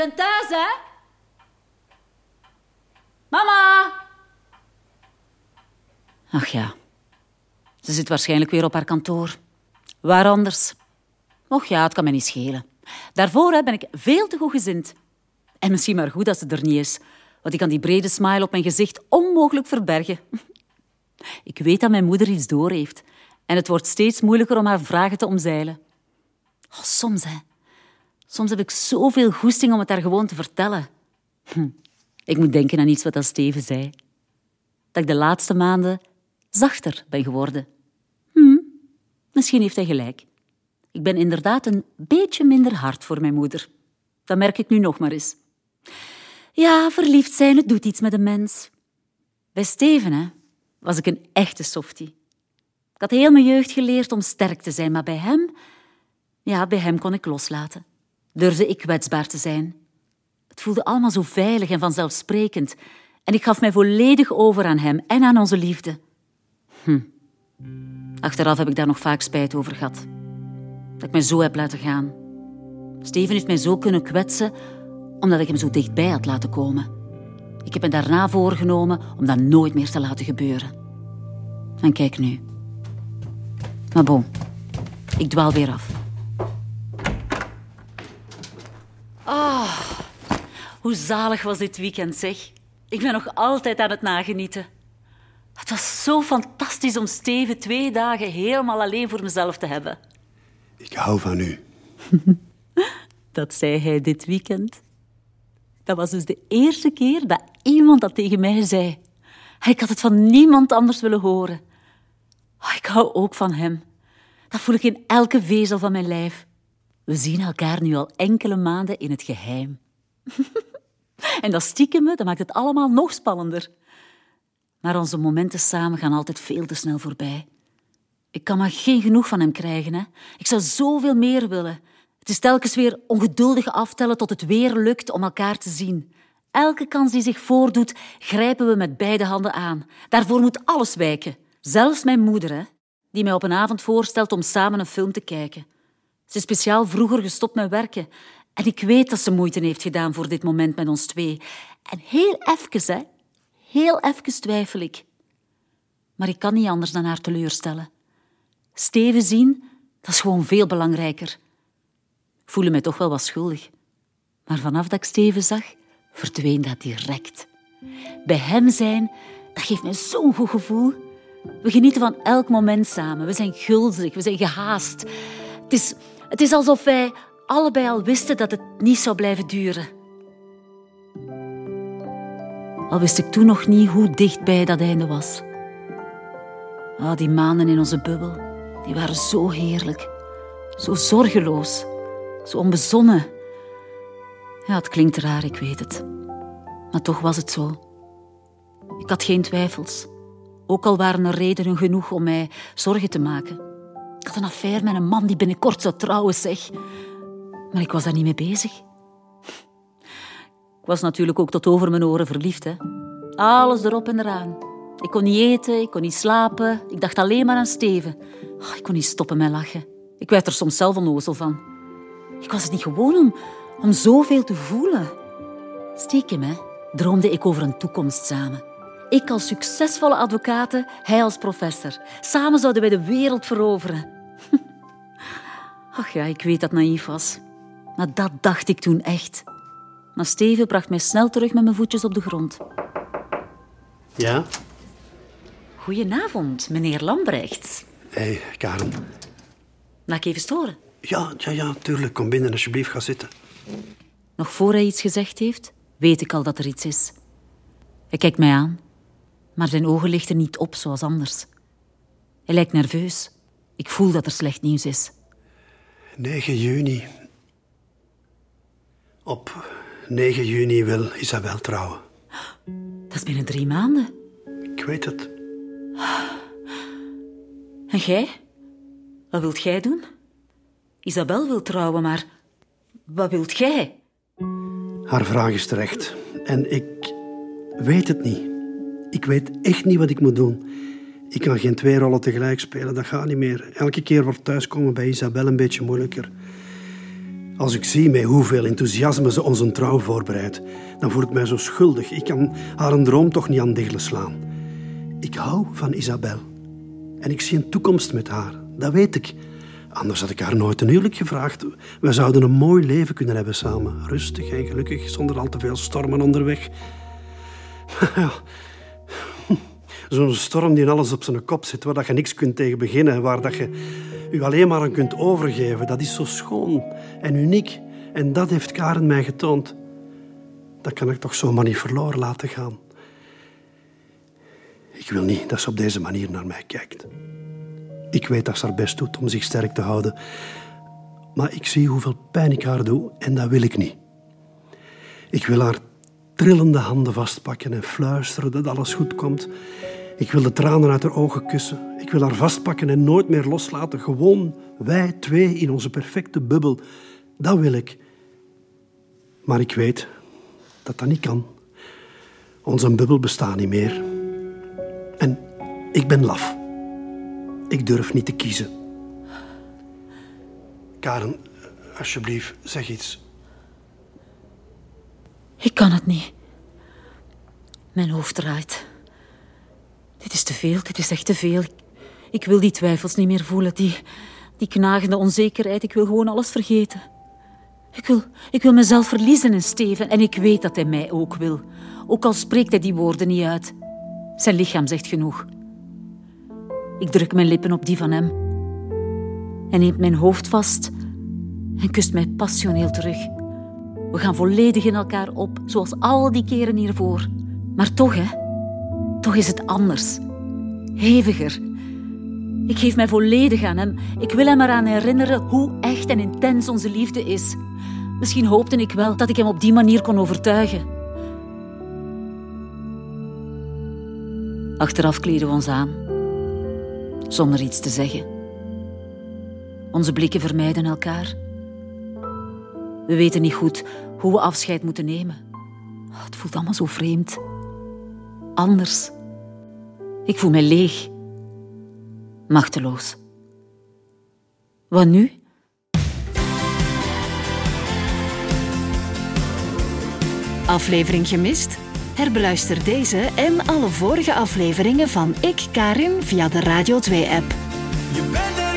ben thuis, hè? Mama! Ach ja, ze zit waarschijnlijk weer op haar kantoor. Waar anders? Och ja, het kan mij niet schelen. Daarvoor ben ik veel te goed gezind. En misschien maar goed dat ze er niet is, want ik kan die brede smile op mijn gezicht onmogelijk verbergen. Ik weet dat mijn moeder iets door heeft en het wordt steeds moeilijker om haar vragen te omzeilen. Oh, soms, hè. Soms heb ik zoveel goesting om het haar gewoon te vertellen. Hm. Ik moet denken aan iets wat Steven zei. Dat ik de laatste maanden zachter ben geworden. Hm. Misschien heeft hij gelijk. Ik ben inderdaad een beetje minder hard voor mijn moeder. Dat merk ik nu nog maar eens. Ja, verliefd zijn, het doet iets met een mens. Bij Steven hè, was ik een echte softie. Ik had heel mijn jeugd geleerd om sterk te zijn, maar bij hem, ja, bij hem kon ik loslaten. Durfde ik kwetsbaar te zijn. Het voelde allemaal zo veilig en vanzelfsprekend. En ik gaf mij volledig over aan hem en aan onze liefde. Hm. Achteraf heb ik daar nog vaak spijt over gehad. Dat ik mij zo heb laten gaan. Steven heeft mij zo kunnen kwetsen omdat ik hem zo dichtbij had laten komen. Ik heb me daarna voorgenomen om dat nooit meer te laten gebeuren. En kijk nu. Maar bon, ik dwaal weer af. Ah, hoe zalig was dit weekend, zeg. Ik ben nog altijd aan het nagenieten. Het was zo fantastisch om Steven twee dagen helemaal alleen voor mezelf te hebben. Ik hou van u. Dat zei hij dit weekend. Dat was dus de eerste keer dat iemand dat tegen mij zei. Ik had het van niemand anders willen horen. Oh, ik hou ook van hem. Dat voel ik in elke vezel van mijn lijf. We zien elkaar nu al enkele maanden in het geheim. en dat stiekem, dat maakt het allemaal nog spannender. Maar onze momenten samen gaan altijd veel te snel voorbij. Ik kan maar geen genoeg van hem krijgen. Hè? Ik zou zoveel meer willen. Het is telkens weer ongeduldig aftellen tot het weer lukt om elkaar te zien. Elke kans die zich voordoet, grijpen we met beide handen aan. Daarvoor moet alles wijken. Zelfs mijn moeder, hè, die mij op een avond voorstelt om samen een film te kijken. Ze is speciaal vroeger gestopt met werken. En ik weet dat ze moeite heeft gedaan voor dit moment met ons twee. En heel even, hè. Heel even twijfel ik. Maar ik kan niet anders dan haar teleurstellen. Steven zien, dat is gewoon veel belangrijker. Ik voelde mij toch wel wat schuldig. Maar vanaf dat ik Steven zag, verdween dat direct. Bij hem zijn, dat geeft mij zo'n goed gevoel. We genieten van elk moment samen. We zijn gulzig, we zijn gehaast. Het is, het is alsof wij allebei al wisten dat het niet zou blijven duren. Al wist ik toen nog niet hoe dichtbij dat einde was. Ah, die maanden in onze bubbel, die waren zo heerlijk. Zo zorgeloos. Zo onbezonnen. Ja, het klinkt raar, ik weet het. Maar toch was het zo. Ik had geen twijfels. Ook al waren er redenen genoeg om mij zorgen te maken. Ik had een affaire met een man die binnenkort zou trouwen, zeg. Maar ik was daar niet mee bezig. Ik was natuurlijk ook tot over mijn oren verliefd. Hè. Alles erop en eraan. Ik kon niet eten, ik kon niet slapen. Ik dacht alleen maar aan Steven. Oh, ik kon niet stoppen met lachen. Ik werd er soms zelf onnozel van. Ik was het niet gewoon om, om zoveel te voelen. Stiekem, hè, droomde ik over een toekomst samen. Ik als succesvolle advocate, hij als professor. Samen zouden wij de wereld veroveren. Ach ja, ik weet dat naïef was. Maar dat dacht ik toen echt. Maar Steven bracht mij snel terug met mijn voetjes op de grond. Ja? Goedenavond, meneer Lambrecht. Hé, hey, Karen. Mag ik even storen? Ja, ja, ja, tuurlijk. Kom binnen, alsjeblieft. Ga zitten. Nog voor hij iets gezegd heeft, weet ik al dat er iets is. Hij kijkt mij aan, maar zijn ogen lichten niet op zoals anders. Hij lijkt nerveus. Ik voel dat er slecht nieuws is. 9 juni. Op 9 juni wil Isabel trouwen. Dat is binnen drie maanden. Ik weet het. En jij? Wat wilt jij doen? Isabel wil trouwen, maar wat wilt jij? Haar vraag is terecht. En ik weet het niet. Ik weet echt niet wat ik moet doen. Ik kan geen twee rollen tegelijk spelen, dat gaat niet meer. Elke keer wordt thuiskomen bij Isabel een beetje moeilijker. Als ik zie met hoeveel enthousiasme ze onze trouw voorbereidt, dan voel ik mij zo schuldig. Ik kan haar een droom toch niet aan diggelen slaan. Ik hou van Isabel. En ik zie een toekomst met haar. Dat weet ik. Anders had ik haar nooit een huwelijk gevraagd. We zouden een mooi leven kunnen hebben samen. Rustig en gelukkig, zonder al te veel stormen onderweg. Zo'n storm die alles op zijn kop zit, waar je niks kunt tegen beginnen, waar dat je je alleen maar aan kunt overgeven. Dat is zo schoon en uniek. En dat heeft Karen mij getoond. Dat kan ik toch zomaar niet verloren laten gaan. Ik wil niet dat ze op deze manier naar mij kijkt. Ik weet dat ze haar best doet om zich sterk te houden. Maar ik zie hoeveel pijn ik haar doe en dat wil ik niet. Ik wil haar trillende handen vastpakken en fluisteren dat alles goed komt. Ik wil de tranen uit haar ogen kussen. Ik wil haar vastpakken en nooit meer loslaten. Gewoon wij twee in onze perfecte bubbel. Dat wil ik. Maar ik weet dat dat niet kan. Onze bubbel bestaat niet meer. En ik ben laf. Ik durf niet te kiezen. Karen, alsjeblieft, zeg iets. Ik kan het niet. Mijn hoofd draait. Te veel, is echt te veel. Ik wil die twijfels niet meer voelen, die, die knagende onzekerheid. Ik wil gewoon alles vergeten. Ik wil, ik wil mezelf verliezen in Steven en ik weet dat hij mij ook wil. Ook al spreekt hij die woorden niet uit. Zijn lichaam zegt genoeg. Ik druk mijn lippen op die van hem. Hij neemt mijn hoofd vast en kust mij passioneel terug. We gaan volledig in elkaar op, zoals al die keren hiervoor. Maar toch, hè? Toch is het anders. Heviger. Ik geef mij volledig aan hem. Ik wil hem eraan herinneren hoe echt en intens onze liefde is. Misschien hoopte ik wel dat ik hem op die manier kon overtuigen. Achteraf kleden we ons aan, zonder iets te zeggen. Onze blikken vermijden elkaar. We weten niet goed hoe we afscheid moeten nemen. Het voelt allemaal zo vreemd anders. Ik voel me leeg, machteloos. Wat nu? Aflevering gemist? Herbeluister deze en alle vorige afleveringen van Ik Karin via de Radio 2-app. Je bent